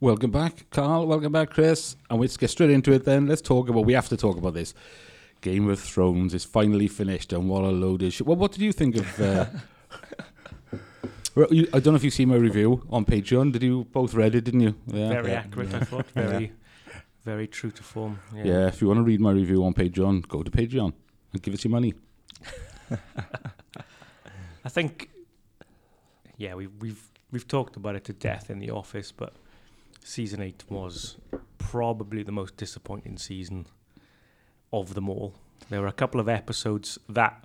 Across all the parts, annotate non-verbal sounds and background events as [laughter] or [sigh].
Welcome back, Carl. Welcome back, Chris. And let's get straight into it then. Let's talk about, we have to talk about this. Game of Thrones is finally finished, and what a load of shit. Well, what did you think of. Uh, [laughs] I don't know if you see my review on Patreon. Did you both read it, didn't you? Yeah. Very Yeah. accurate, I thought. Very, very true to form. Yeah. Yeah, if you want to read my review on Patreon, go to Patreon and give us your money. [laughs] I think, yeah, we, we've we've talked about it to death in the office, but season eight was probably the most disappointing season of them all. There were a couple of episodes that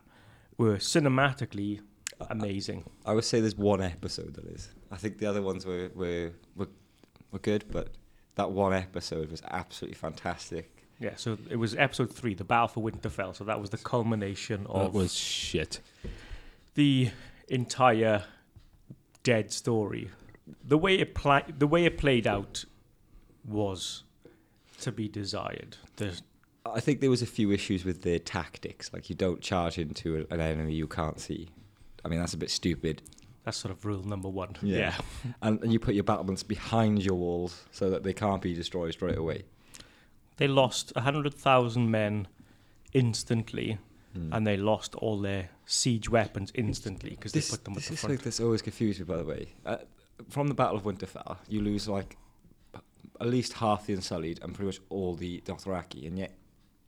were cinematically amazing. I would say there's one episode that is. I think the other ones were were were, were good, but that one episode was absolutely fantastic. Yeah, so it was episode three, the Battle for Winterfell. So that was the culmination of That of was shit. the entire dead story. The way it pla- the way it played out was to be desired. The I think there was a few issues with their tactics, like you don't charge into an enemy you can't see. I mean that's a bit stupid. that's sort of rule number one. Yeah. Yeah. And, and you put your battlements behind your walls so that they can't be destroyed straight away. They lost 100,000 men instantly, Mm. and they lost all their siege weapons instantly because they put them at this the is front. like this always confused me by the way. Uh, from the Battle of Winterfell, you lose like at least half the Unsullied and pretty much all the Dothraki, and yet,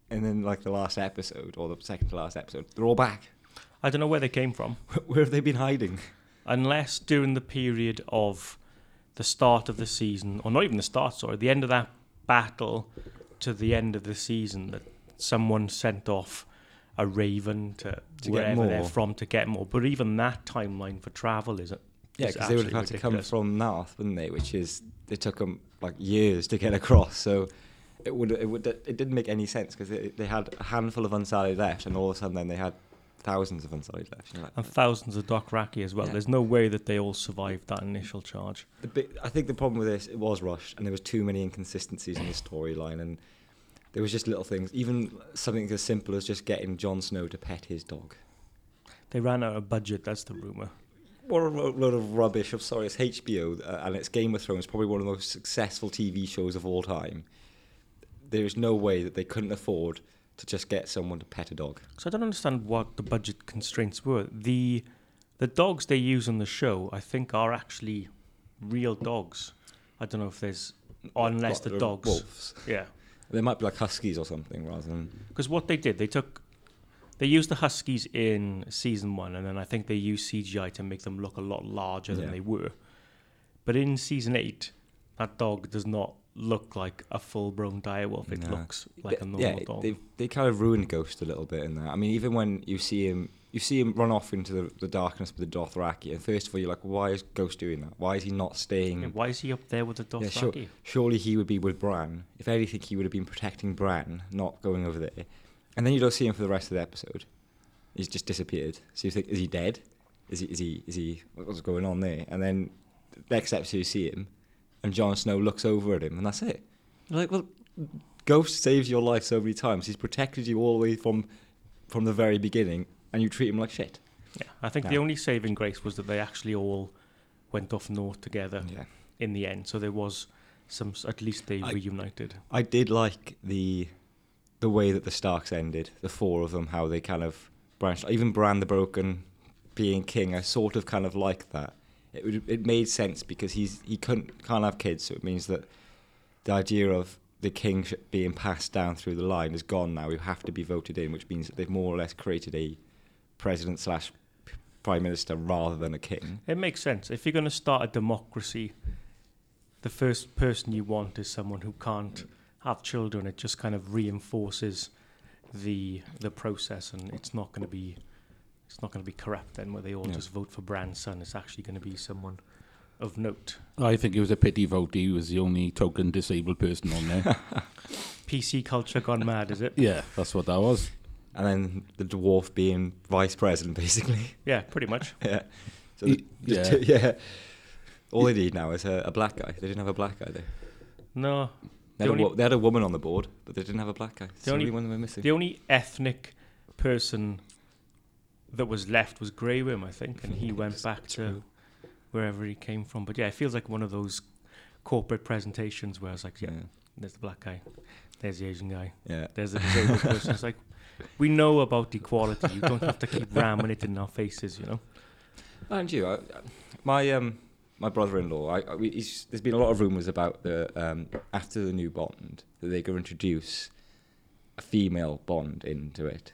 and then like the last episode or the second to last episode, they're all back. I don't know where they came from, [laughs] Where have they been hiding? unless during the period of the start of the season, or not even the start, sorry, the end of that battle to the end of the season, that someone sent off a raven to, To get wherever they're from to get more. But even that timeline for travel isn't. Yeah, because they would have had absolutely to come from north, wouldn't they? Which is it took them like years to get [laughs] across. So it would it would it didn't make any sense because they, they had a handful of Unsullied left, and all of a sudden then they had thousands of Unsullied left. You're like, And thousands of Dothraki as well. Yeah. There's no way that they all survived that initial charge. The bit, I think the problem with this, it was rushed, and there was too many inconsistencies in the storyline, and there was just little things. Even something as simple as just getting Jon Snow to pet his dog. They ran out of budget, that's the rumour. What a load of rubbish! I'm sorry, it's HBO, uh, and it's Game of Thrones, probably one of the most successful TV shows of all time. There is no way that they couldn't afford to just get someone to pet a dog. So I don't understand what the budget constraints were. The the dogs they use on the show, I think, are actually real dogs. I don't know if there's, unless What, the they're dogs. wolves. Yeah, They might be like huskies or something rather than. because what they did, they took, they used the huskies in season one, and then I think they used CGI to make them look a lot larger than Yeah. they were. But in season eight, that dog does not look like a full-grown direwolf. It No. looks like a They- normal dog. They they kind of ruined Ghost a little bit in that. I mean, even when you see him, you see him run off into the, the darkness with the Dothraki, and first of all, you're like, why is Ghost doing that? Why is he not staying? Yeah, why is he up there with the Dothraki? Yeah, sure. Surely he would be with Bran. If anything, he would have been protecting Bran, not going over there. And then you don't see him for the rest of the episode. He's just disappeared. So you think, is he dead? Is he? Is he? Is he? What's going on there? And then the next episode, you see him, and Jon Snow looks over at him, and that's it. You're like, well, Ghost saves your life so many times. He's protected you all the way from from the very beginning, and you treat him like shit. Yeah, I think the only saving grace was that they actually all went off north together Yeah. in the end. So there was some, at least they I- reunited. I did like the the way that the Starks ended, the four of them, how they kind of branched. Even Bran the Broken being king, I sort of kind of like that. It would, it made sense because he's he couldn't can't have kids, so it means that the idea of the king being passed down through the line is gone now. You have to be voted in, which means that they've more or less created a president slash prime minister rather than a king. It makes sense. If you're going to start a democracy, the first person you want is someone who can't have children. It just kind of reinforces the the process, and it's not going to be it's not going to be corrupt then, where they all Yeah. just vote for Bran's son. It's actually going to be someone of note. I think it was a pity vote. He was the only token disabled person on there. [laughs] PC culture gone mad, is it? yeah, that's what that was. And then the dwarf being vice president, basically. [laughs] Yeah, pretty much. [laughs] yeah. So the- just yeah. to- yeah. All they need now is a, a black guy. They didn't have a black guy there. No, They The had, only- wo- they had a woman on the board, but they didn't have a black guy. It's the only- one they were missing. The only ethnic person that was left was Grey Worm, I think, and he [laughs] went back to wherever he came from. But yeah, it feels like one of those corporate presentations where it's like, yeah, Yeah. there's the black guy, there's the Asian guy, Yeah. there's the disabled [laughs] person. It's like, we know about equality. You don't have to keep [laughs] ramming it in our faces, you know? And you, I, my um, my brother-in-law. I, I, he's, there's been a lot of rumours about the um, after the new Bond that they're going to introduce a female Bond into it.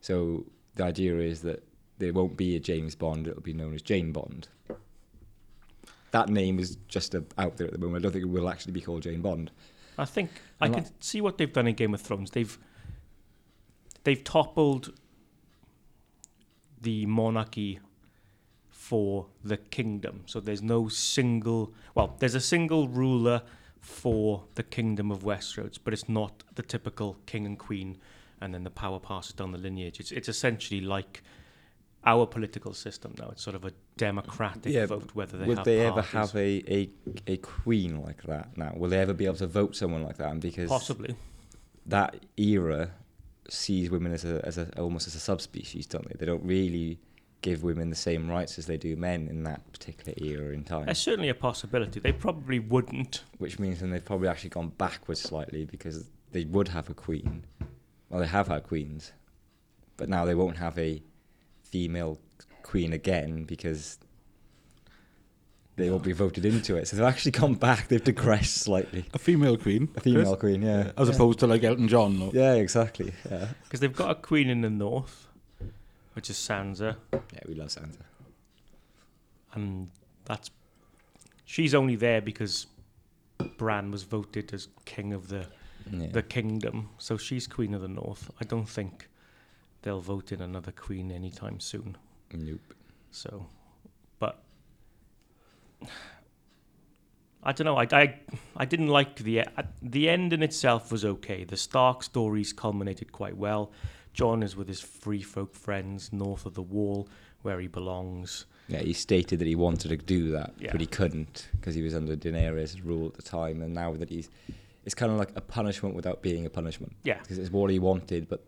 So the idea is that there won't be a James Bond; it'll be known as Jane Bond. That name is just uh out there at the moment. I don't think it will actually be called Jane Bond. I think I And can see what they've done in Game of Thrones. They've they've toppled the monarchy for the kingdom. So there's no single well, there's a single ruler for the kingdom of Westeros, but it's not the typical king and queen and then the power passes down the lineage. It's it's essentially like our political system now. It's sort of a democratic Yeah, vote whether they Would they ever have a, a a queen like that now? Will they ever be able to vote someone like that? And because possibly. that era sees women as a as a almost as a subspecies, don't they? They don't really give women the same rights as they do men in that particular era in time. There's certainly a possibility. They probably wouldn't Which means then they've probably actually gone backwards slightly because they would have a queen. Well, they have had queens, but now they won't have a female queen again because they won't be voted into it. So they've actually gone back. They've digressed slightly. A female queen. A female Chris? queen, yeah. As opposed to like Elton John. Or, Yeah, exactly. Yeah. [laughs] because they've got a queen in the north, which is Sansa, Yeah, we love Sansa. and that's she's only there because Bran was voted as king of the Yeah. the kingdom, so she's queen of the north. I don't think they'll vote in another queen anytime soon. Nope. So, but I don't know. I, I, I didn't like the the end in itself was okay. The Stark stories culminated quite well. Jon is with his free folk friends north of the wall, where he belongs. Yeah, he stated that he wanted to do that, Yeah. but he couldn't because he was under Daenerys' rule at the time. And now that he's, it's kind of like a punishment without being a punishment Yeah, because it's what he wanted, but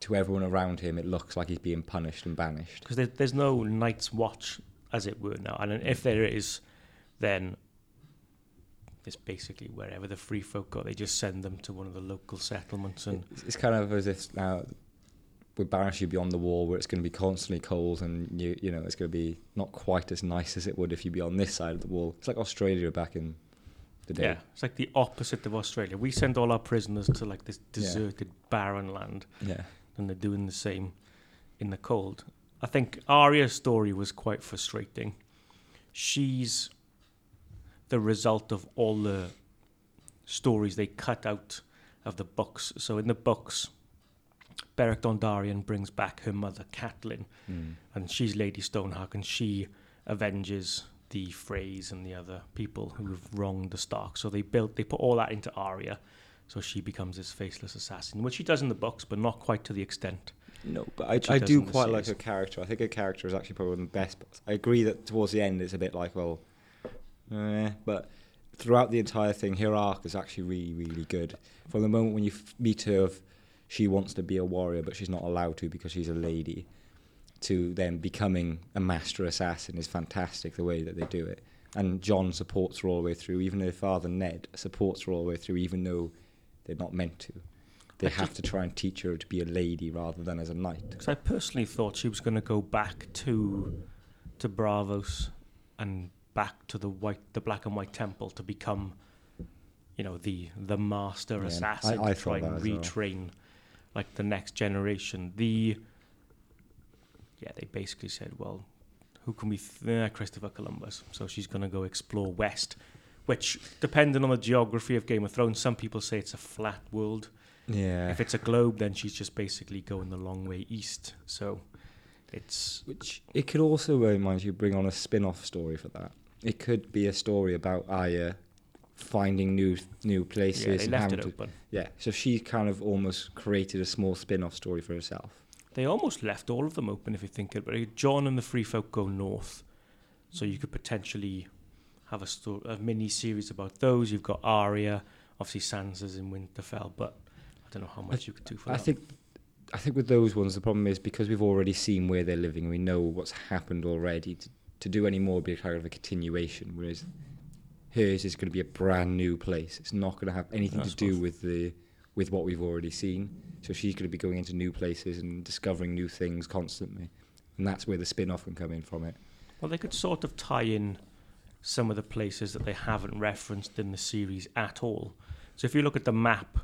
to everyone around him, it looks like he's being punished and banished. because there, there's no Night's Watch, as it were now, and if there is, then it's basically wherever the free folk go, they just send them to one of the local settlements and It's, it's kind of as if now we banish you beyond the wall, where it's going to be constantly cold, and you you know it's going to be not quite as nice as it would if you'd be on this side of the wall. It's like Australia back in the day. Yeah, it's like the opposite of Australia. We send all our prisoners to like this Yeah. deserted, barren land, Yeah. and they're doing the same in the cold. I think Arya's story was quite frustrating. She's the result of all the stories they cut out of the books. So in the books, Beric Dondarrion brings back her mother, Catelyn, Mm. and she's Lady Stoneheart, and she avenges the Freys and the other people who have wronged the Stark. So they built, they put all that into Arya, so she becomes this faceless assassin, which she does in the books, but not quite to the extent. No, but I, I do quite like her character. I think her character is actually probably one of the best. I agree that towards the end it's a bit like, well, eh, but throughout the entire thing, her arc is actually really, really good. From the moment when you f- meet her, of she wants to be a warrior, but she's not allowed to because she's a lady, to then becoming a master assassin is fantastic. The way that they do it, and Jon supports her all the way through. Even though her father Ned supports her all the way through, even though they're not meant to. They have to try and teach her to be a lady rather than as a knight. Because I personally thought she was going to go back to to Braavos and back to the white, the black and white temple to become, you know, the the master Yeah, assassin I- I to try and as well. retrain like the next generation. The yeah, they basically said, well, who can we? Th- eh, Christopher Columbus. So she's going to go explore west, which depending on the geography of Game of Thrones, some people say it's a flat world. Yeah. If it's a globe, then she's just basically going the long way east. So it's Which it could also, uh, mind you, bring on a spin-off story for that. It could be a story about Arya finding new new places. yeah, they and left having it to, open. Yeah, so she kind of almost created a small spin-off story for herself. They almost left all of them open if you think about it. Jon and the Free Folk go north, so you could potentially have a story, a mini series about those. You've got Arya, obviously Sansa's in Winterfell, but I don't know how much you could do for I that. think, I think with those ones, the problem is because we've already seen where they're living, we know what's happened already. To, to do any more would be kind of a continuation. Whereas hers is going to be a brand new place. It's not going to have anything to do with the with what we've already seen. So she's going to be going into new places and discovering new things constantly, and that's where the spin-off can come in from it. Well, they could sort of tie in some of the places that they haven't referenced in the series at all. So if you look at the map,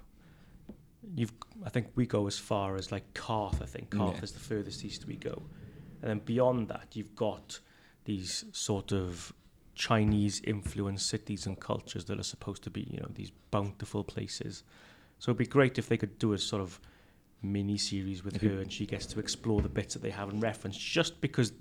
you've I think we go as far as like Qarth. I think Qarth Yeah. is the furthest east we go, and then beyond that, you've got these sort of Chinese influenced cities and cultures that are supposed to be, you know, these bountiful places. So it'd be great if they could do a sort of mini series with her and she gets to explore the bits that they haven't referenced just because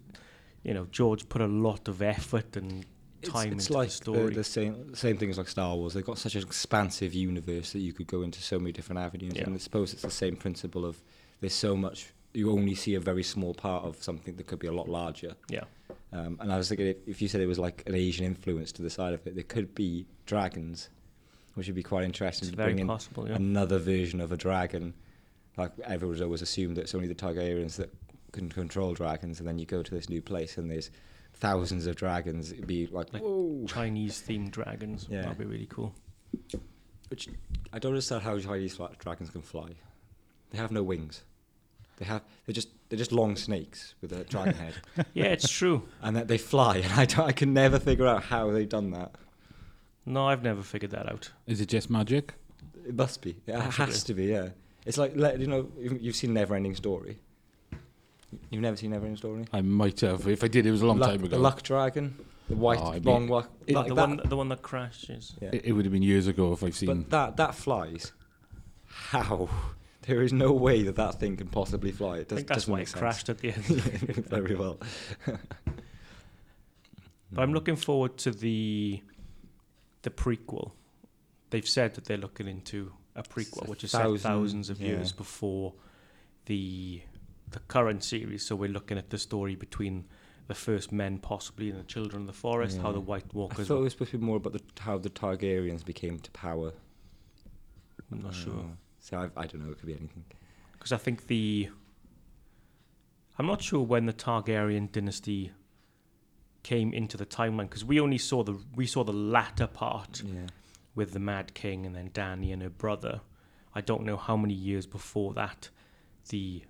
you know George put a lot of effort and time it's, it's into like the story. The, the same same thing as like Star Wars. They've got such an expansive universe that you could go into so many different avenues. Yeah. And I suppose it's the same principle of there's so much you only see a very small part of something that could be a lot larger. yeah. Um, and I was thinking if, if you said it was like an Asian influence to the side of it, there could be dragons, which would be quite interesting It's to very bring in yeah. another version of a dragon. Like everyone's always assumed that it's only the Targaryens that can control dragons, and then you go to this new place and there's thousands of dragons. It'd be like, Like. Chinese themed dragons. Yeah. That'd be really cool. Which I don't understand how Chinese dragons can fly. They have no wings. They have they're just they're just long snakes with a dragon [laughs] head, Yeah, it's true. and that they fly. And I don't, I can never figure out how they've done that. No, I've never figured that out. Is it just magic? It must be. It Possibly. has to be. Yeah. It's like let- you know you've you've seen Neverending Story. You've never seen Neverending Story. I might have. If I did, it was a long luck, time ago. The luck dragon, the white Oh, I mean, long luck. it- like the that, one, the one that crashes. yeah. It, it would have been years ago if I've seen. But that that flies. How? [laughs] There is no way that that thing can possibly fly. It I think that's why it sense. crashed at the end. [laughs] Very well. [laughs] But I'm looking forward to the the prequel. They've said that they're looking into a prequel, which is set Thousand- thousands of yeah. years before the the current series. So we're looking at the story between the first men, possibly, and the children of the forest. How the White Walkers. I thought it was supposed to be more about the, how the Targaryens became to power. I'm not mm. sure. So I, I don't know. It could be anything. because I think the I'm not sure when the Targaryen dynasty came into the timeline because we only saw the we saw the latter part Yeah. with the Mad King and then Dany and her brother. I don't know how many years before that the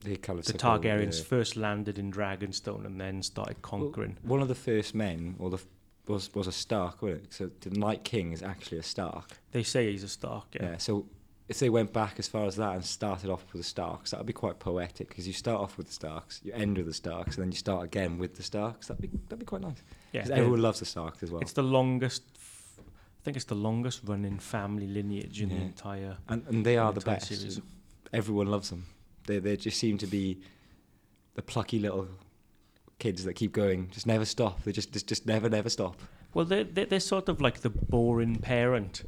They kind of the over, Targaryens yeah. first landed in Dragonstone and then started conquering. One of the first men, or the was was a Stark, wasn't it? So the Night King is actually a Stark. they say he's a Stark. Yeah. Yeah. So if they went back as far as that and started off with the Starks, that would be quite poetic because you start off with the Starks, you end with the Starks, and then you start again with the Starks. That'd be that'd be quite nice. Yeah, they- everyone loves the Starks as well. It's the longest. f- I think it's the longest running family lineage in the entire. and and they are the entire best. series. Everyone loves them. They they just seem to be the plucky little kids that keep going, just never stop. They just just, just never never stop. Well, they're, they're sort of like the boring parent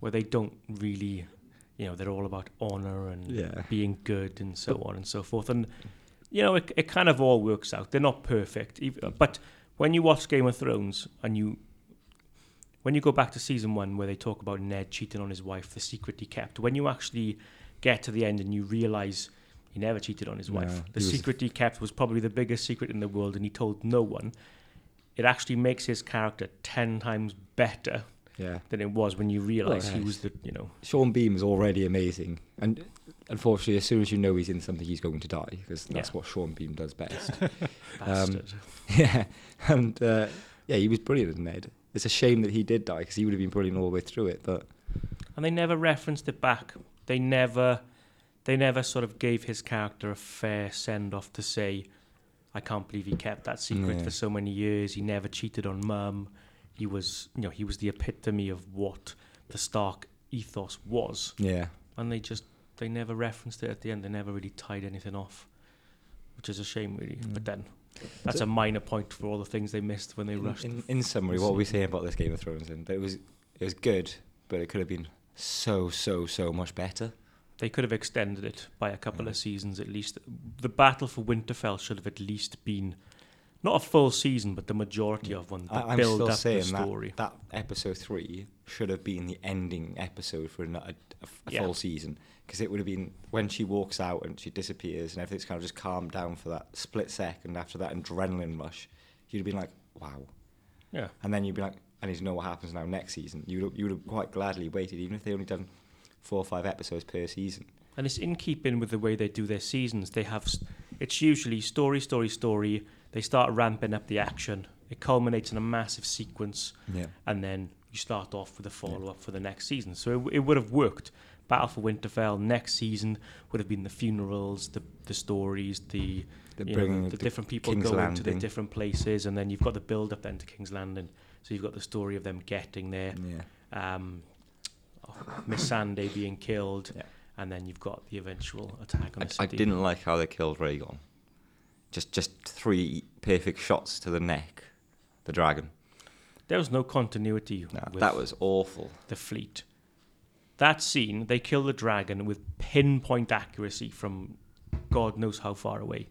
where they don't really, you know, they're all about honour and Yeah. being good and so on and so forth. And, you know, it, it kind of all works out. They're not perfect. ev- uh, But when you watch Game of Thrones and you, when you go back to season one where they talk about Ned cheating on his wife, the secret he kept, when you actually get to the end and you realise he never cheated on his No, wife, the he secret he kept was probably the biggest secret in the world and he told no one. It actually makes his character ten times better Yeah. than it was when you realise he was the, you know, Sean Bean is already amazing, and unfortunately, as soon as you know he's in something, he's going to die because that's Yeah. what Sean Bean does best. [laughs] bastard. [laughs] yeah, and uh, yeah, he was brilliant as Ned. It's a shame that he did die because he would have been brilliant all the way through it. But and they never referenced it back. They never, they never sort of gave his character a fair send off to say, I can't believe he kept that secret Yeah. for so many years. He never cheated on mum. He was, you know, he was the epitome of what the Stark ethos was. yeah, And they just, they never referenced it at the end. They never really tied anything off, which is a shame, really. Mm. But then, that's So- a minor point for all the things they missed when they in, rushed. in, in summary, what are we saying about this Game of Thrones? And it was it was good, but it could have been so so so much better. They could have extended it by a couple Yeah. of seasons at least. The battle for Winterfell should have at least been not a full season, but the majority of one. I, that I'm build still up saying the story. that that episode three should have been the ending episode for a, a, a Yeah. full season because it would have been when she walks out and she disappears and everything's kind of just calmed down for that split second after that adrenaline rush. You'd have been like, wow, Yeah, and then you'd be like, I need to know what happens now next season, you would you would have quite gladly waited, even if they only done four or five episodes per season. And it's in keeping with the way they do their seasons. They have, it's usually story, story, story. They start ramping up the action. It culminates in a massive sequence, Yeah. and then you start off with a follow up for the next season. So it, it would have worked. Battle for Winterfell next season would have been the funerals, the the stories, the The know, the, different people King's going to the different places, and then you've got the build up then to King's Landing. So you've got the story of them getting there, Yeah. um, Missandei being killed, Yeah. and then you've got the eventual attack on I, the city. I didn't like how they killed Rhaegon. Just just three perfect shots to the neck, the dragon. There was no continuity No, with that was awful. the fleet. That scene, they kill the dragon with pinpoint accuracy from God knows how far away.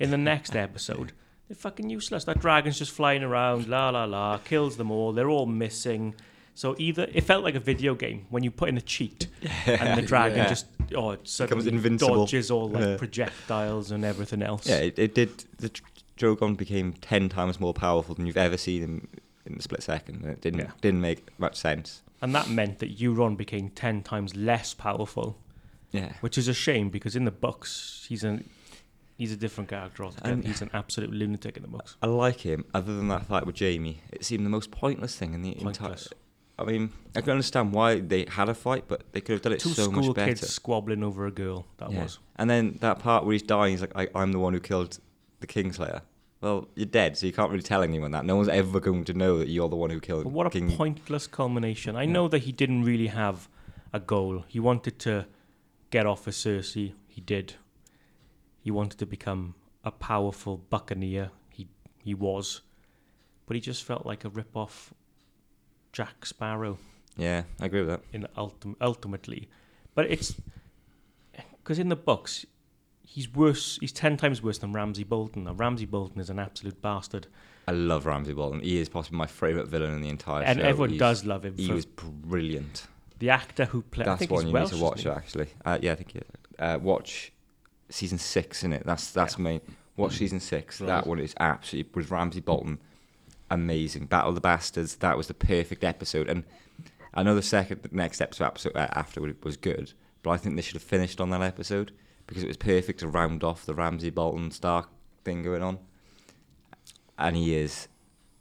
In the next [laughs] episode, they're fucking useless. That dragon's just flying around, la la la, kills them all. They're all missing. So either it felt like a video game when you put in a cheat [laughs] and the dragon Yeah. just oh it invincible. dodges all like Yeah. projectiles and everything else. Yeah, it, it did. The Dr- Drogon became ten times more powerful than you've ever seen him in a split second. It didn't Yeah. didn't make much sense. And that meant that Euron became ten times less powerful Yeah, which is a shame because in the books he's an he's a different character altogether. He's an absolute lunatic in the books. I like him. Other than that fight with Jaime, it seemed the most pointless thing in the entire. I mean, I can understand why they had a fight, but they could have done it Two so much better. Two school kids squabbling over a girl. That Yeah. was. And then that part where he's dying, he's like, I, "I'm the one who killed the Kingslayer." Well, you're dead, so you can't really tell anyone that. No one's ever going to know that you're the one who killed But what a King. pointless culmination. I Yeah. know that he didn't really have a goal. He wanted to get off of Cersei. He did. He wanted to become a powerful buccaneer. He he was, but he just felt like a rip off Jack Sparrow. Yeah, I agree with that. in ultim- ultimately. But it's because in the books, he's worse. He's ten times worse than Ramsay Bolton. Now, Ramsay Bolton is an absolute bastard, I love Ramsay Bolton. He is possibly my favourite villain in the entire and show. everyone He's- does love him. He was brilliant. the actor who played. I That's think one you Welsh, need to watch, actually. Uh, yeah, I think you uh, watch season six in it. That's that's main. Watch season six. Right. That one is absolutely with Ramsay Bolton, amazing. Battle of the Bastards. That was the perfect episode. And I know the second, the next episode, episode uh, after was- was good, but I think they should have finished on that episode because it was perfect to round off the Ramsay Bolton Stark thing going on. And he is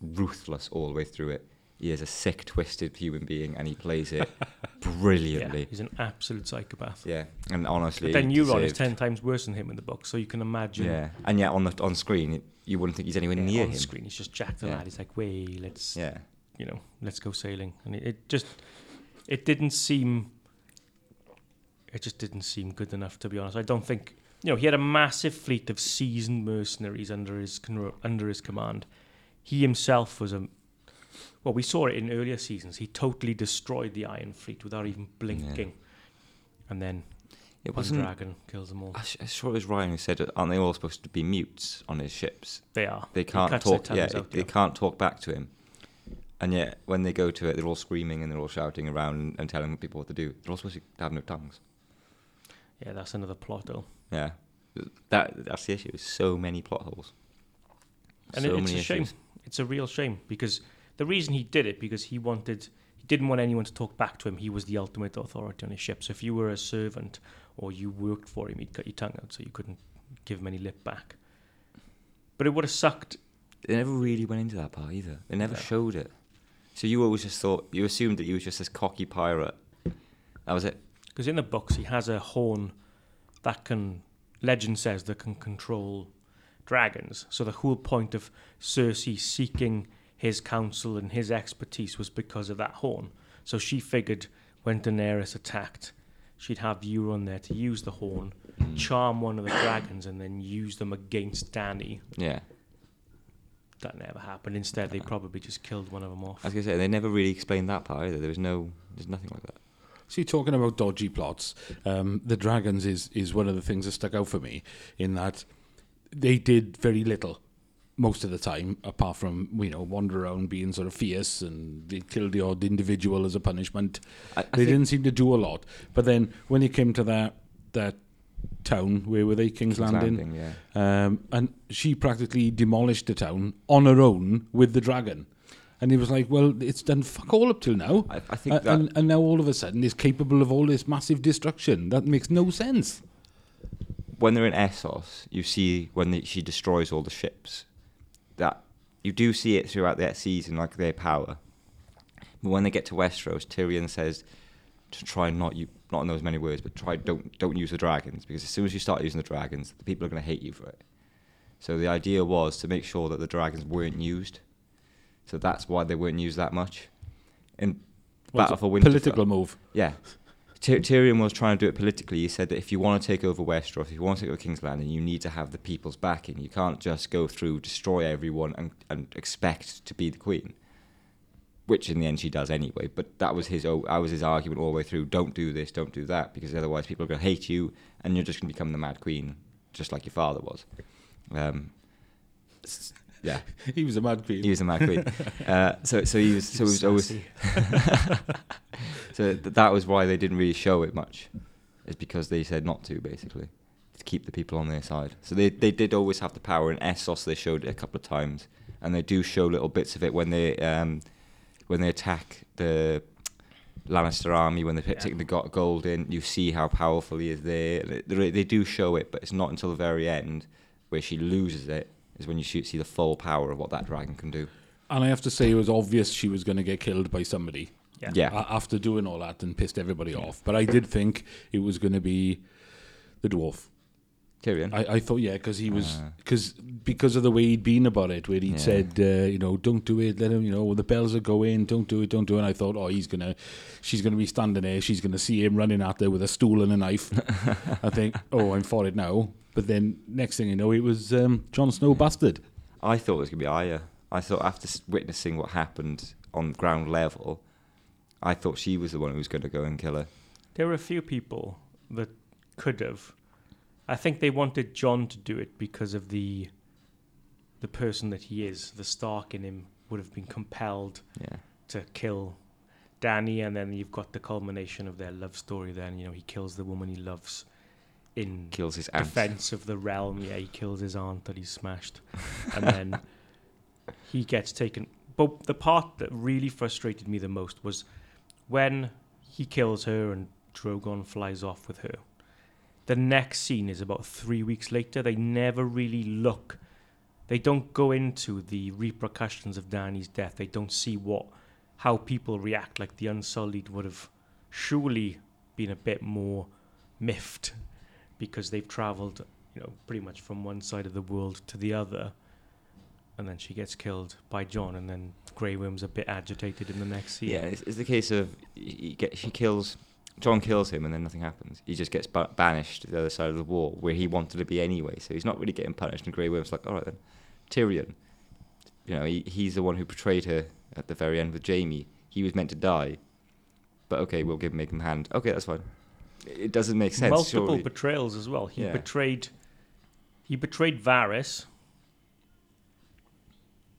ruthless all the way through it. He is a sick, twisted human being, and he plays it [laughs] Yeah, brilliantly. he's an absolute psychopath. Yeah, and honestly, But then he Euron is ten times worse than him in the book, so you can imagine. Yeah, and yet on the on screen, you wouldn't think he's anywhere yeah, near on him. screen, he's just Jack the Yeah. lad. He's like, "Wait, let's Yeah, you know, let's go sailing. And it, it just, it didn't seem, it just didn't seem good enough to be honest. I don't think, you know, he had a massive fleet of seasoned mercenaries under his under his command. He himself was a, well, we saw it in earlier seasons. He totally destroyed the Iron Fleet without even blinking, and then it wasn't. dragon kills them all. I s- I'm sure it was Ryan who said, "Aren't they all supposed to be mutes on his ships? They are. They can't talk. Yeah, out, they yeah. can't talk back to him." And yet, when they go to it, they're all screaming and they're all shouting around and, telling people what to do. They're all supposed to have no tongues. Yeah, that's another plot hole. Yeah, that that's the issue. So many plot holes. And so it, it's a shame. It's a real shame because the reason he did it because he wanted he didn't want anyone to talk back to him. He was the ultimate authority on his ship. So if you were a servant or you worked for him, he'd cut your tongue out so you couldn't give him any lip back. But it would have sucked. They never really went into that part either. They never No. showed it. So you always just thought you assumed that he was just this cocky pirate. That was it. Because in the books, he has a horn that can, legend says, that can control dragons. So the whole point of Cersei seeking his counsel and his expertise was because of that horn. So she figured when Daenerys attacked, she'd have Euron there to use the horn, charm one of the dragons, and then use them against Dany. Yeah. That never happened. Instead, they probably just killed one of them off. As I was gonna say they never really explained that part either. There was no, there's nothing like that. See, talking about dodgy plots, um, the dragons is is one of the things that stuck out for me in that they did very little most of the time, apart from you know wander around being sort of fierce and they killed the odd individual as a punishment. I, I they didn't seem to do a lot. But then when it came to that that town, where were they, King's, King's Landing? Landing, yeah. Um, and she practically demolished the town on her own with the dragon. and he was like, "Well, it's done fuck all up till now." I, I think Uh, that and, and now all of a sudden is capable of all this massive destruction. That makes no sense. when they're in Essos, you see when they, she destroys all the ships. That you do see it throughout that season, like their power. But when they get to Westeros, Tyrion says to try not you, not in those many words, but try don't don't use the dragons because as soon as you start using the dragons, the people are going to hate you for it. So the idea was to make sure that the dragons weren't used. So that's why they weren't used that much. In Well, Battle for Winterfell, Political move. yeah. Ty- Tyrion was trying to do it politically. He said that if you want to take over Westeros, if you want to take over King's Landing, you need to have the people's backing. You can't just go through, destroy everyone, and, and expect to be the queen. Which in the end she does anyway. But that was his. That was his argument all the way through. Don't do this. Don't do that, because otherwise people are going to hate you, and you're just going to become the Mad Queen, just like your father was. Um, yeah, [laughs] He was a mad queen. he was a Mad Queen. [laughs] Uh, so, so he was. So he was always. [laughs] So th- that was why they didn't really show it much, is because they said not to basically, to keep the people on their side. So they they did always have the power. In Essos they showed it a couple of times, and they do show little bits of it when they um when they attack the Lannister army when they're Yeah. taking the go- gold in. You see how powerful he is there. They, they, they do show it, but it's not until the very end where she loses it is when you shoot, see the full power of what that dragon can do. and I have to say, it was obvious she was going to get killed by somebody. Yeah. Yeah. after doing all that and pissed everybody off. But I did think it was going to be the dwarf. Tyrion. I, I thought, yeah, because he was because because of the way he'd been about it, where he'd Yeah. said, uh, you know, don't do it, let him, you know, the bells are going, don't do it, don't do it. And I thought, oh, he's gonna, she's gonna be standing there, she's gonna see him running at her with a stool and a knife. [laughs] I think, oh, I'm for it now. But then next thing you know, it was um, Jon Snow bastard. I thought it was going to be Arya. I thought after witnessing what happened on ground level, I thought she was the one who was going to go and kill her. There were a few people that could have. I think they wanted Jon to do it because of the the person that he is. The Stark in him would have been compelled Yeah. to kill Dany, and then you've got the culmination of their love story. Then you know he kills the woman he loves in Kills his aunt. defense of the realm. Yeah, he kills his aunt that he's smashed, and then [laughs] he gets taken. But the part that really frustrated me the most was when he kills her and Drogon flies off with her. The next scene is about three weeks later. They never really look. They don't go into the repercussions of Dany's death. They don't see what, how people react. Like the Unsullied would have surely been a bit more miffed because they've travelled, you know, pretty much from one side of the world to the other, and then she gets killed by Jon, and then Grey Worm's a bit agitated in the next scene. Yeah, it's, it's the case of he get, she kills, Jon kills him and then nothing happens. He just gets ba- banished to the other side of the wall where he wanted to be anyway. So he's not really getting punished. And Grey Worm's like, all right then, Tyrion. You know, he, he's the one who betrayed her at the very end with Jaime. He was meant to die, but okay, we'll give him make him hand. Okay, that's fine. It doesn't make sense. Multiple surely. betrayals as well. He Yeah. betrayed, he betrayed Varys,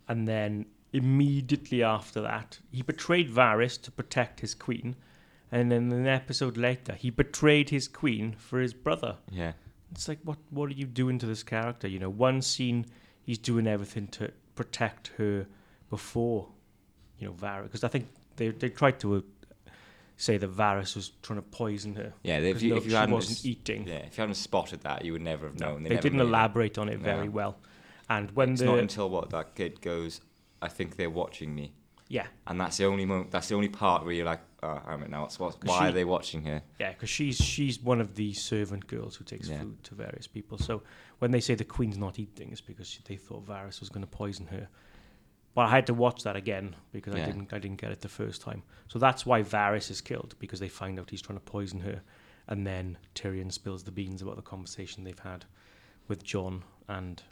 and then immediately after that, he betrayed Varys to protect his queen, and then an episode later, he betrayed his queen for his brother. yeah. It's like, what what are you doing to this character? You know, one scene he's doing everything to protect her before, you know, Varys. Because I think they they tried to say the Varys was trying to poison her. Yeah, if you, no, if you she hadn't wasn't s- eating. yeah, if you hadn't spotted that, you would never have No, known. they, never didn't made it. elaborate on it No. very well. And when it's the not until what that kid goes, I think they're watching me, yeah and that's the only moment. That's the only part where you're like, oh, I don't know, what's, what's, why she- are they watching her? yeah because she's she's one of the servant girls who takes Yeah. food to various people. So when they say the queen's not eating, it's because she, they thought Varys was going to poison her. But I had to watch that again because I didn't I didn't get it the first time. So that's why Varys is killed because they find out he's trying to poison her, and then Tyrion spills the beans about the conversation they've had with Jon and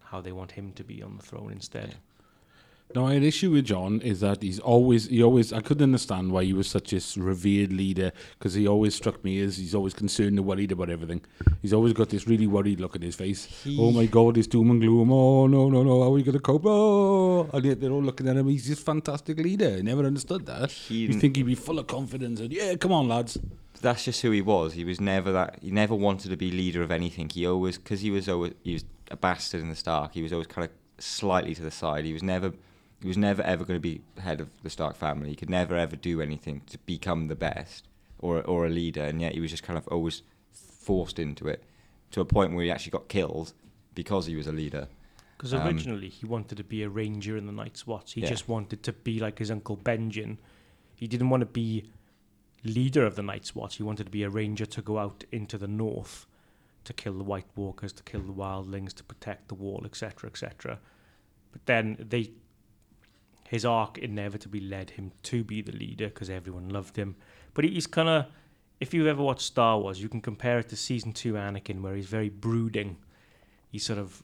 how they want him to be on the throne instead. No, an issue with Jon is that he's always, he always, I couldn't understand why he was such a revered leader because he always struck me as he's always concerned and worried about everything. He's always got this really worried look on his face. He- Oh my God, it's doom and gloom. Oh, no, no, no, how are we going to cope? Oh, and yet they're all looking at him. He's this fantastic leader. I never understood that. He, You think he'd be full of confidence and, yeah, come on, lads. that's just who he was. He was never that. He never wanted to be leader of anything. He always, because he was always, he was a bastard in the Stark. He was always kind of slightly to the side. He was never He was never ever going to be head of the Stark family. He could never ever do anything to become the best or or a leader, and yet he was just kind of always forced into it to a point where he actually got killed because he was a leader. Because Um, originally he wanted to be a ranger in the Night's Watch. He Yeah. just wanted to be like his uncle Benjen. He didn't want to be leader of the Night's Watch. He wanted to be a ranger to go out into the north to kill the White Walkers, to kill the wildlings, to protect the wall, etc., etc. But then they, his arc inevitably led him to be the leader because everyone loved him. But he's kind of, if you've ever watched Star Wars, you can compare it to season two Anakin, where he's very brooding. He's sort of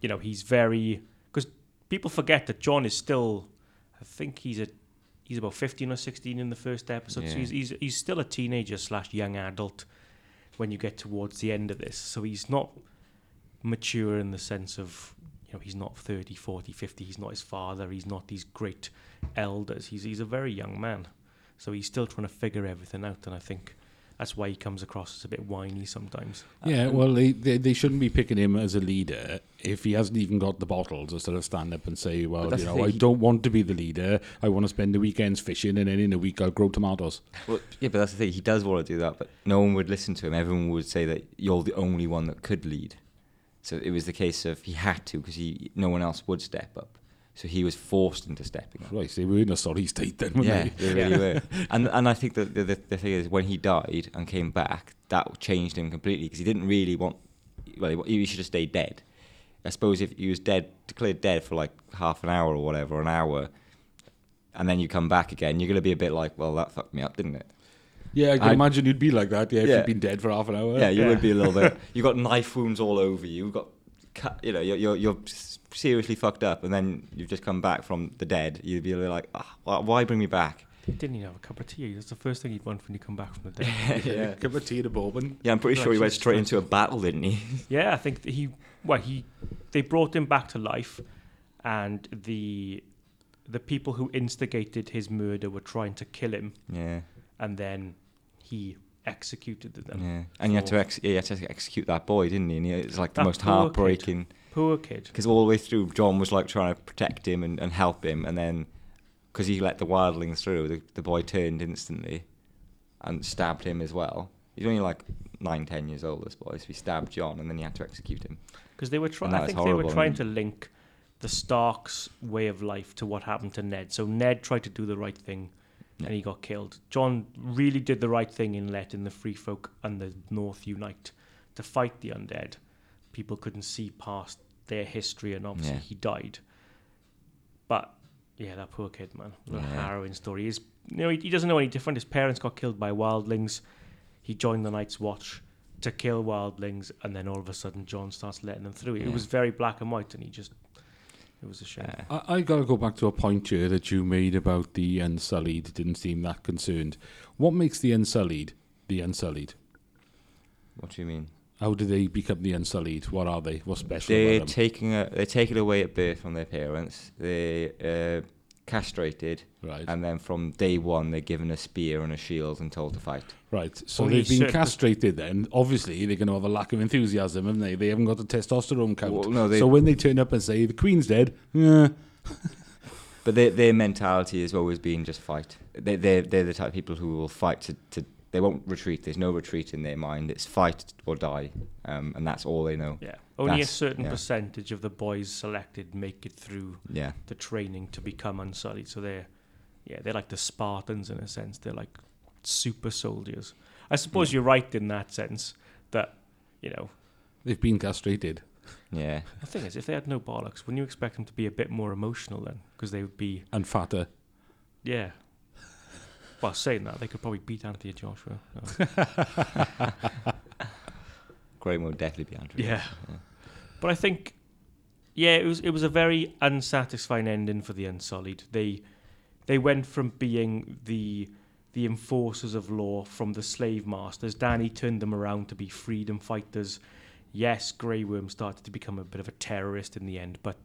you know, he's very because people forget that Jon is still, I think he's a he's about fifteen or sixteen in the first episode, so he's he's he's still a teenager slash young adult when you get towards the end of this. So he's not mature in the sense of you know he's not 30 40 50 he's not his father he's not these great elders he's he's a very young man so he's still trying to figure everything out and i think that's why he comes across as a bit whiny sometimes Yeah, um, well, they, they they shouldn't be picking him as a leader if he hasn't even got the bottle to sort of stand up and say, well, you know, thing, I don't want to be the leader. I want to spend the weekends fishing, and then in a week I'll grow tomatoes. Well, yeah, but that's the thing. He does want to do that, but no one would listen to him. Everyone would say that you're the only one that could lead. So it was the case of he had to because he no one else would step up. So he was forced into stepping up. Right, so they were in a sorry state then, weren't yeah, they? they really Yeah. were. [laughs] And and I think that the, the the thing is when he died and came back, that changed him completely because he didn't really want. Well, he, he should have stayed dead. I suppose if he was dead, declared dead for like half an hour or whatever, an hour, and then you come back again, you're gonna be a bit like, well, that fucked me up, didn't it? Yeah, I can I- imagine you'd be like that. Yeah, if Yeah. you'd been dead for half an hour. Yeah, you Yeah. would be a little bit. [laughs] You've got knife wounds all over you. You've got, cut, you know, you're, you're you're seriously fucked up, and then you've just come back from the dead. You'd be like, ah, why- why bring me back? he didn't even have a cup of tea that's the first thing he'd want when you come back from the dead [laughs] yeah. Cup of tea to bourbon. Yeah, I'm pretty Like sure he went straight into a battle, didn't he? [laughs] Yeah, I think he well he they brought him back to life, and the the people who instigated his murder were trying to kill him, yeah, and then he executed them. yeah. And you had to ex- you had to execute that boy, didn't he? And it was like the That most poor kid. heartbreaking. Poor kid. Because all the way through, Jon was like trying to protect him and, and help him, and then because he let the wildlings through, the, the boy turned instantly and stabbed him as well. He's only like nine, ten years old, this boy, so he stabbed Jon, and then he had to execute him. Because they were trying. I think they were trying to link the Starks' way of life to what happened to Ned. So Ned tried to do the right thing, and he got killed. Jon really did the right thing in letting the Free Folk and the North unite to fight the undead. People couldn't see past their history, and obviously Yeah. he died. But yeah, that poor kid, man. What a harrowing story. He's, you know, he, he doesn't know any different. His parents got killed by wildlings. He joined the Night's Watch to kill wildlings, and then all of a sudden, Jon starts letting them through. It was very black and white, and he just, it was a shame. I, I got to go back to a point here that you made about the Unsullied. Didn't seem that concerned. What makes the Unsullied the Unsullied? what do you mean? How do they become the Unsullied? What are they? What's special They're about them? taking a, they're taken away at birth from their parents. They're uh, castrated, Right, and then from day one, they're given a spear and a shield and told to fight. right. So Only they've been certain- castrated. Then obviously they're going to have a lack of enthusiasm, haven't they? They haven't got the testosterone count. Well, no, they, so when they turn up and say the Queen's dead, yeah, [laughs] But their their mentality has always been just fight. They they they're the type of people who will fight to, to they won't retreat. There's no retreat in their mind. It's fight or die, um, and that's all they know. Yeah, only a certain yeah. percentage of the boys selected make it through Yeah, the training to become unsullied. So they're, yeah, they're like the Spartans in a sense. They're like super soldiers. I suppose Yeah. you're right in that sense that, you know, they've been castrated. yeah. the thing is, if they had no bollocks, wouldn't you expect them to be a bit more emotional then? Because they would be, and fatter. yeah. Well, saying that, they could probably beat Anthony Joshua. No. [laughs] Graham will definitely be Andrew. Yeah. But I think, yeah, it was it was a very unsatisfying ending for the Unsullied. They they went from being the the enforcers of law from the slave masters. Dany turned them around to be freedom fighters. Yes, Grey Worm started to become a bit of a terrorist in the end, but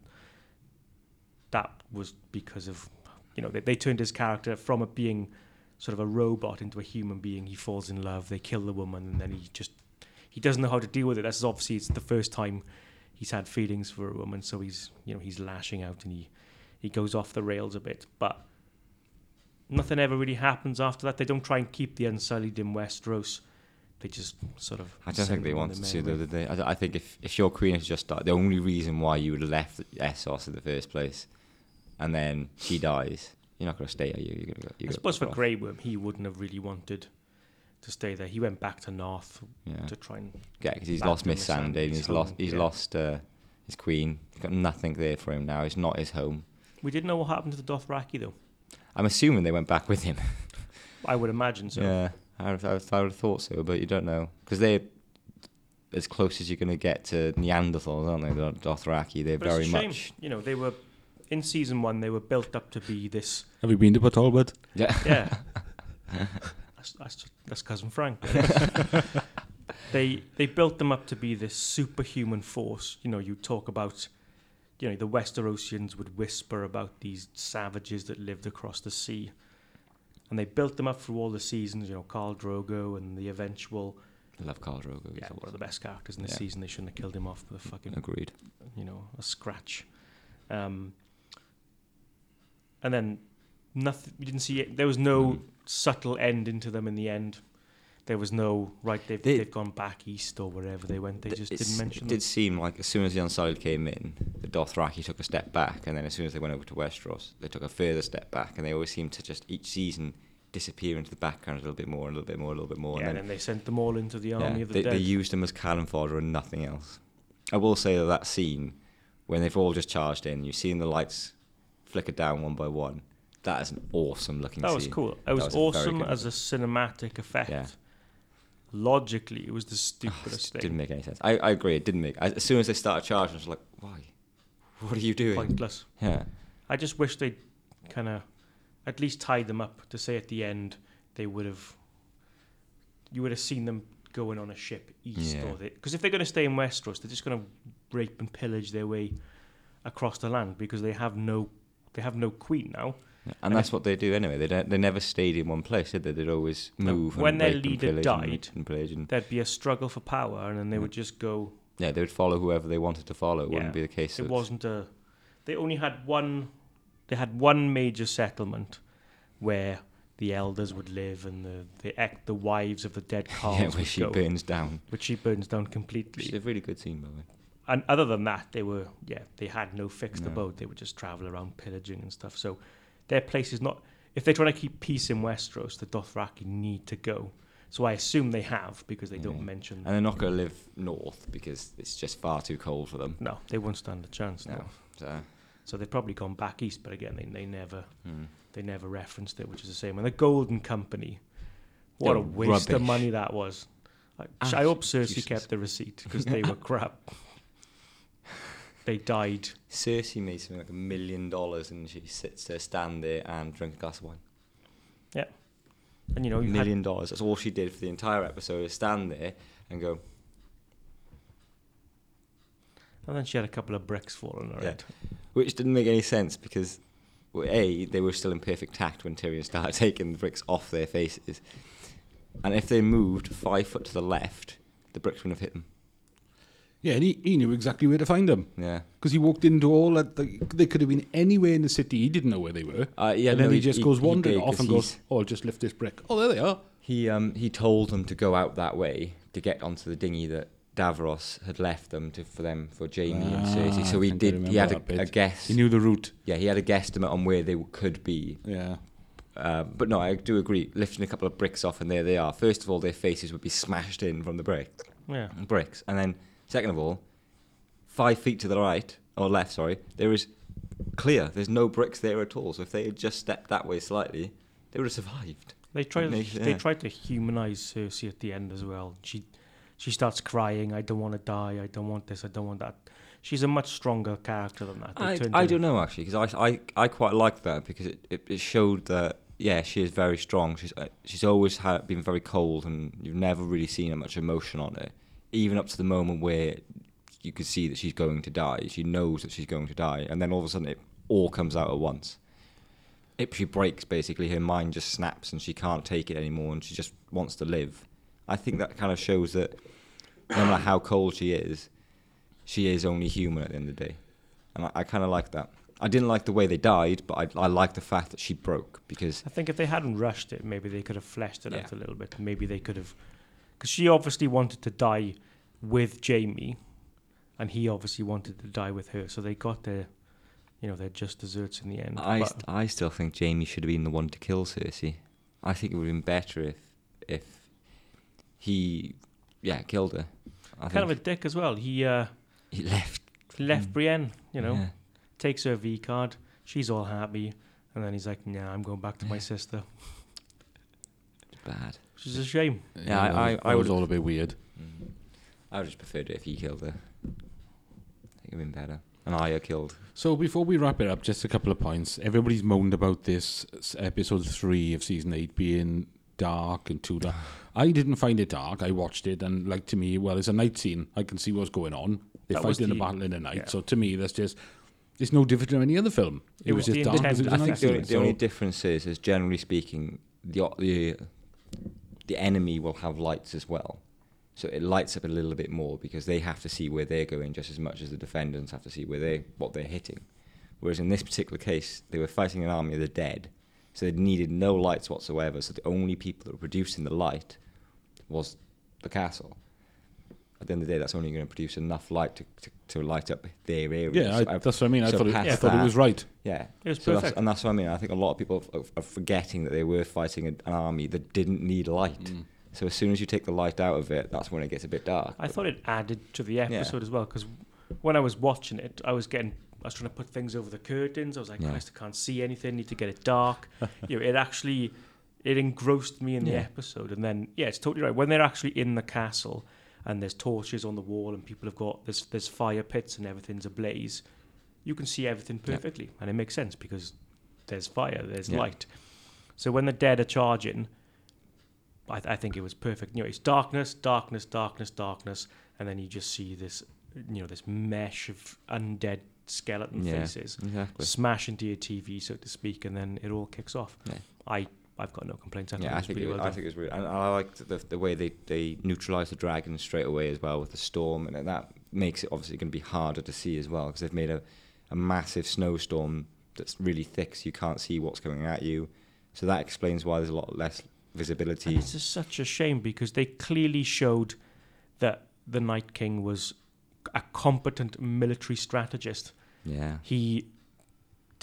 that was because of you know they, they turned his character from a being sort of a robot into a human being. He falls in love. They kill the woman, and then he just he doesn't know how to deal with it. That's obviously it's the first time he's had feelings for a woman, so he's you know he's lashing out and he he goes off the rails a bit, but nothing ever really happens after that. They don't try and keep the Unsullied in Westeros. They just sort of. I don't think they wanted to merry the way. other day. I, I think if, if your queen has just died, the only reason why you would have left Essos in the first place, and then she dies, you're not going to stay, are you? You're to go. You're I gonna suppose for off. Grey Worm, he wouldn't have really wanted to stay there. He went back to North Yeah, to try and. yeah, because he's lost Missandei, and he's lost. He's yeah. lost uh, his queen. He's got nothing there for him now. It's not his home. We didn't know what happened to the Dothraki though. I'm assuming they went back with him. [laughs] I would imagine so. Yeah, I would, I, I would have thought so, but you don't know because they're as close as you're going to get to Neanderthals, aren't they? The Dothraki. They're But very it's a shame. much. You know, they were in season one. They were built up to be this. Have you been to Port Talbot? Yeah. Yeah, [laughs] that's, that's that's cousin Frank. [laughs] they they built them up to be this superhuman force. You know, you talk about. You know, the Westerosians would whisper about these savages that lived across the sea, and they built them up through all the seasons. You know, Khal Drogo and the eventual. I love Khal Drogo. he's Yeah, one of the best characters in the Yeah. season. They shouldn't have killed him off with a fucking Agreed. you know, a scratch. Um, and then nothing. We didn't see it. There was no Mm. subtle end into them in the end. There was no right. They've They- they've gone back east or wherever they went. They Th- just didn't mention It them. did seem like as soon as the Unsullied came in, the Dothraki took a step back, and then as soon as they went over to Westeros, they took a further step back, and they always seem to just each season disappear into the background a little bit more, a little bit more, a little bit more, Yeah, and and then they sent them all into the army yeah, of the they, dead. they used them as cannon fodder and nothing else. I will say that that scene when they've all just charged in, you've seen the lights flicker down one by one. That is an awesome looking that scene. was cool. It was, was awesome good as a cinematic effect. Yeah. Logically, it was the Oh, stupidest just thing. didn't make any sense. I, I agree, it didn't make. As, soon as they started charging, I was like, why? What are you doing? Pointless. Yeah. I just wish they'd kind of at least tied them up to say at the end they would have. You would have seen them going on a ship east, Yeah. or because if they're going to stay in Westeros, they're just going to rape and pillage their way across the land because they have no, they have no queen now. And, And that's what they do anyway. They don't, they never stayed in one place, did they? They'd always move. when and their leader died, and and There'd be a struggle for power, and then they Mm. would just go. yeah, they would follow whoever they wanted to follow. It Yeah. wouldn't be the case. It wasn't a. They only had one. They had one major settlement where the elders would live and the the, ec- the wives of the dead [laughs] yeah, where she go. burns down. which she burns down completely. completely. a really good scene, by the way. And other than that, they were yeah, they had no fixed No. abode. They would just travel around pillaging and stuff. So their place is not. If they're trying to keep peace in Westeros, the Dothraki need to go. So I assume they have because they don't mention. And they're not going to live north because it's just far too cold for them. no, they won't stand a chance. No. So, So they've probably gone back east, but again, they, they never hmm. they never referenced it, which is the same. And the Golden Company, what They're a waste of money that was. I, I hope Cersei useless. kept the receipt because [laughs] they were crap. They died. Cersei made something like a million dollars and she sits there, stand there and drink a glass of wine. Yeah, and you know, A you had, million dollars. That's all she did for the entire episode is stand there and go, and then she had a couple of bricks fall on her Yeah. head. which didn't make any sense because, well, A, they were still in perfect tact when Tyrion started [laughs] taking the bricks off their faces. And if they moved five foot to the left, the bricks wouldn't have hit them. Yeah, and he, he knew exactly where to find them Yeah. because he walked into all that. The, they could have been anywhere in the city. He didn't know where they were. Uh, yeah and then no, he, just goes he wandering did, off 'cause and goes, "Oh, I'll just lift this brick. Oh, there they are." He um he told them to go out that way to get onto the dinghy that Davos had left them to for them for Jaime and Ah, Cersei. So he did. He had a, a guess. He knew the route. Yeah, he had a guesstimate on where they could be. Yeah. Uh, but no, I do agree. Lifting a couple of bricks off, and there they are. First of all, their faces would be smashed in from the bricks. Yeah. bricks, and then second of all, five feet to the right or left, sorry, there is clear. There's no bricks there at all. So if they had just stepped that way slightly, they would have survived. They tried. They yeah. tried to humanize Cersei at the end as well. She, she starts crying. I don't want to die. I don't want this. I don't want that. She's a much stronger character than that. They I, I don't know actually because I, I I quite like that because it, it, it showed that yeah she is very strong. She's uh, she's always had, been very cold and you've never really seen much emotion on her, even up to the moment where you could see that she's going to die. She knows that she's going to die, and then all of a sudden it all comes out at once. It, she breaks basically. Her mind just snaps and she can't take it anymore, and she just wants to live. I think that kind of shows that no matter how cold she is, she is only human at the end of the day, and I, I kind of like that. I didn't like the way they died, but I, I like the fact that she broke because I think if they hadn't rushed it, maybe they could have fleshed it Yeah. out a little bit. Maybe they could have, because she obviously wanted to die with Jaime, and he obviously wanted to die with her. So they got their, you know, their just desserts in the end. I, But- st- I still think Jaime should have been the one to kill Cersei. I think it would have been better if if he yeah killed her. I kind of a dick as well. He uh, he left. left Mm. Brienne, you know, Yeah. takes her V card. She's all happy, and then he's like, "Nah, I'm going back to my Yeah. sister," bad. Which is a shame. Yeah, I- that I- was- I was would- all a bit weird. Mm. I would just preferred it if he killed her. I think it'd been better. And Arya killed. So before we wrap it up, just a couple of points. Everybody's moaned about this s- episode three of season eight being dark and too dark. [sighs] I didn't find it dark. I watched it and like to me, well, it's a night scene. I can see what's going on. They're That was fighting a the- battle in the night. yeah. So to me, that's just it's no different from any other film. It, It was, was just the dark because intent it was I a think night the only, scene. the only So- difference is, is generally speaking, the the the enemy will have lights as well, so it lights up a little bit more because they have to see where they're going just as much as the defendants have to see where they what they're hitting. Whereas in this particular case, they were fighting an army of the dead, so they needed no lights whatsoever. So the only people that were producing the light was the castle. At the end of the day, that's only going to produce enough light to, to, to light up their area. yeah, I, So I- that's what I mean. I thought, it, past I thought it was right. yeah, It was so that's, perfect. and that's what I mean. I think a lot of people are, are forgetting that they were fighting an army that didn't need light. Mm. So as soon as you take the light out of it, that's when it gets a bit dark. I thought it added to the episode as well because when I was watching it, I was getting, I was trying to put things over the curtains. I was like, Yeah. Christ, I can't see anything. Need to get it dark. [laughs] you know, it actually, it engrossed me in the episode. And then, yeah, it's totally right. When they're actually in the castle and there's torches on the wall and people have got there's there's fire pits and everything's ablaze, you can see everything Yeah. perfectly, and it makes sense because there's fire, there's Yeah. light. So when the dead are charging, I, I think it was perfect. You know, it's darkness, darkness, darkness, darkness, and then you just see this, you know, this mesh of undead skeleton Yeah. faces exactly. smash into your TV, so to speak, and then it all kicks off. Yeah. I I've got no complaints. I Yeah, I think really it, well I done. think it was really, and I liked the the way they they neutralized the dragon straight away as well with the storm, and that makes it obviously going to be harder to see as well because they've made a a massive snowstorm that's really thick, so you can't see what's coming at you. So that explains why there's a lot less And visibility. it's just such a shame because they clearly showed that the Night King was a competent military strategist. Yeah, He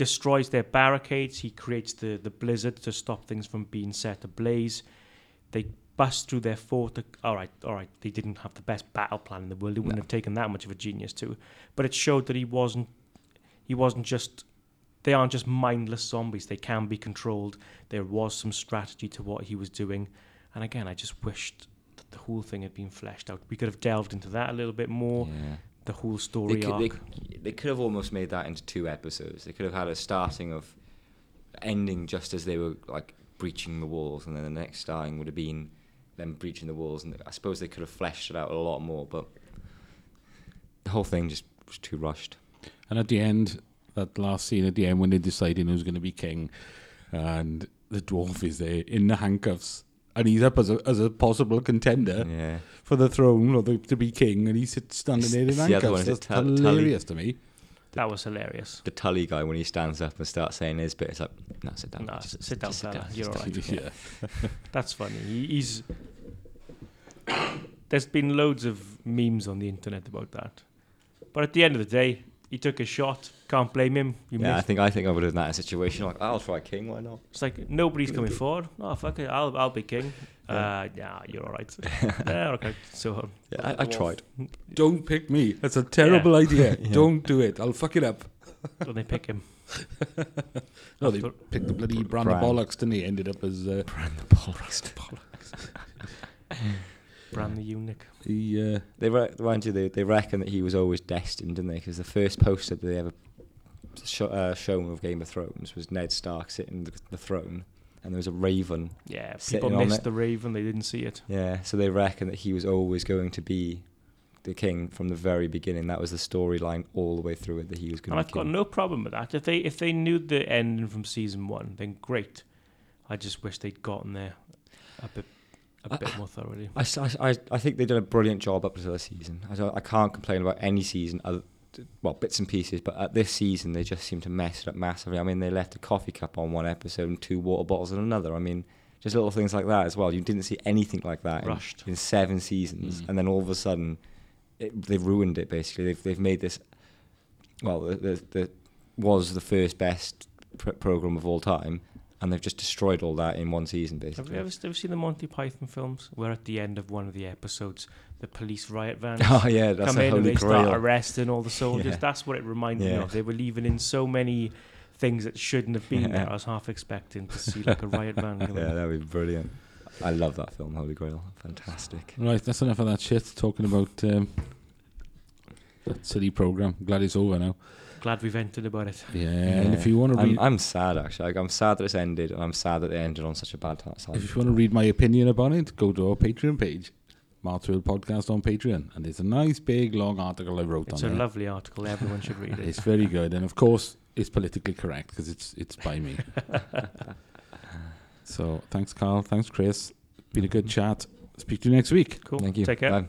destroys their barricades. He creates the, the blizzard to stop things from being set ablaze. They bust through their fort. All right, all right. They didn't have the best battle plan in the world. It wouldn't No. have taken that much of a genius to. But it showed that he wasn't. He wasn't just. They aren't just mindless zombies. They can be controlled. There was some strategy to what he was doing. And again, I just wished that the whole thing had been fleshed out. We could have delved into that a little bit more. yeah. The whole They story could, arc. they, they could have almost made that into two episodes. They could have had a starting of ending just as they were like breaching the walls, and then the next starting would have been them breaching the walls. And I suppose they could have fleshed it out a lot more, but the whole thing just was too rushed. And at the end, that last scene at the end when they're deciding who's going to be king, and the dwarf is there in the handcuffs, and he's up as a as a possible contender Yeah, for the throne or the, to be king, and he's sit- standing It's- there in it's the other one, handcuffs. is it That's Tully? hilarious to me. that was hilarious. the Tully guy when he stands up and starts saying his bit, it's like, no, sit down. No, just- s- sit down, just fella. just You're sit all down." right. yeah. [laughs] That's funny. He, he's [coughs] there's been loads of memes on the internet about that, but at the end of the day, he took a shot. Can't blame him. You Yeah, I think I think I would have done that in a situation like, I'll try king, why not? It's like nobody's coming forward. Oh fuck it, I'll I'll be king. Uh, yeah, you're all right. [laughs] yeah, okay. So um, Yeah, I, I tried. Don't pick me. That's a terrible idea. [laughs] Yeah. Don't do it. I'll fuck it up. [laughs] Don't they pick him, No, they After- picked the bloody brand of bollocks, didn't he? Ended up as uh, Brand the bollocks. Bran the eunuch. he. Uh, They re- mind you, they, they reckon that he was always destined, didn't they? Because the first poster that they ever sh- uh, shown of Game of Thrones was Ned Stark sitting the, the throne, and there was a raven. Yeah, people missed it. the Raven. They didn't see it. Yeah, so they reckon that he was always going to be the king from the very beginning. That was the storyline all the way through it that he was going And to I've be got no problem with that. If they if they knew the ending from season one, then great. I just wish they'd gotten there a bit a I- bit more thoroughly. I, I, I think they did a brilliant job up until the season. I, I can't complain about any season other, well, bits and pieces, but at this season they just seem to mess it up massively. I mean, they left a coffee cup on one episode and two water bottles on another. I mean, just little things like that as well. You didn't see anything like that in, in seven seasons, Mm. and then all of a sudden, it, they've ruined it. Basically, they've they've made this. Well, the the, the was the first best pr- program of all time, and they've just destroyed all that in one season. Basically. Have you ever, ever seen the Monty Python films where at the end of one of the episodes the police riot vans [laughs] oh yeah, that's come a in and holy they start arresting all the [laughs] soldiers? Yeah. That's what it reminded me of. They were leaving in so many things that shouldn't have been Yeah. there. [laughs] I was half expecting to see like a riot van come Yeah, that'd be brilliant. I love that film, Holy Grail. Fantastic. Right, that's enough of that shit. Talking about um, that silly program. Glad it's over now. Glad we vented about it. Yeah, and if you want to I'm, read, I'm sad actually. Like, I'm sad that it's ended, and I'm sad that it ended on such a bad time. if you want to read my opinion about it, go to our Patreon page, Martwill Podcast on Patreon, and there's a nice big long article I wrote It's on it. It's a there. lovely article. Everyone should read it. It's very good, and of course, it's politically correct because it's it's by me. [laughs] so thanks, Carl. Thanks, Chris. Been a good chat. Speak to you next week. Cool. Thank you. Take care. Bye.